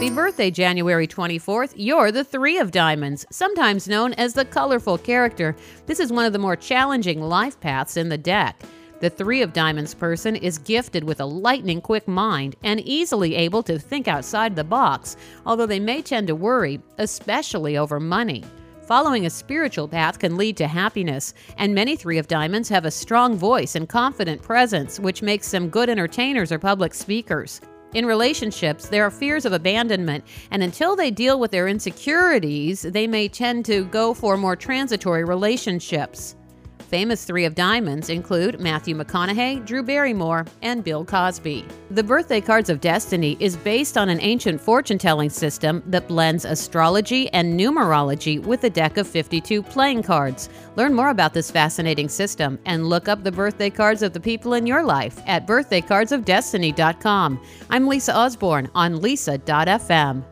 Happy birthday, January 24th. You're the Three of Diamonds, sometimes known as the colorful character. This is one of the more challenging life paths in the deck. The Three of Diamonds person is gifted with a lightning quick mind and easily able to think outside the box, although they may tend to worry, especially over money. Following a spiritual path can lead to happiness, and many Three of Diamonds have a strong voice and confident presence, which makes them good entertainers or public speakers. In relationships, there are fears of abandonment, and until they deal with their insecurities, they may tend to go for more transitory relationships. Famous Three of Diamonds include Matthew McConaughey, Drew Barrymore, and Bill Cosby. The Birthday Cards of Destiny is based on an ancient fortune telling system that blends astrology and numerology with a deck of 52 playing cards. Learn more about this fascinating system and look up the birthday cards of the people in your life at birthdaycardsofdestiny.com. I'm Lisa Osborne on lisa.fm.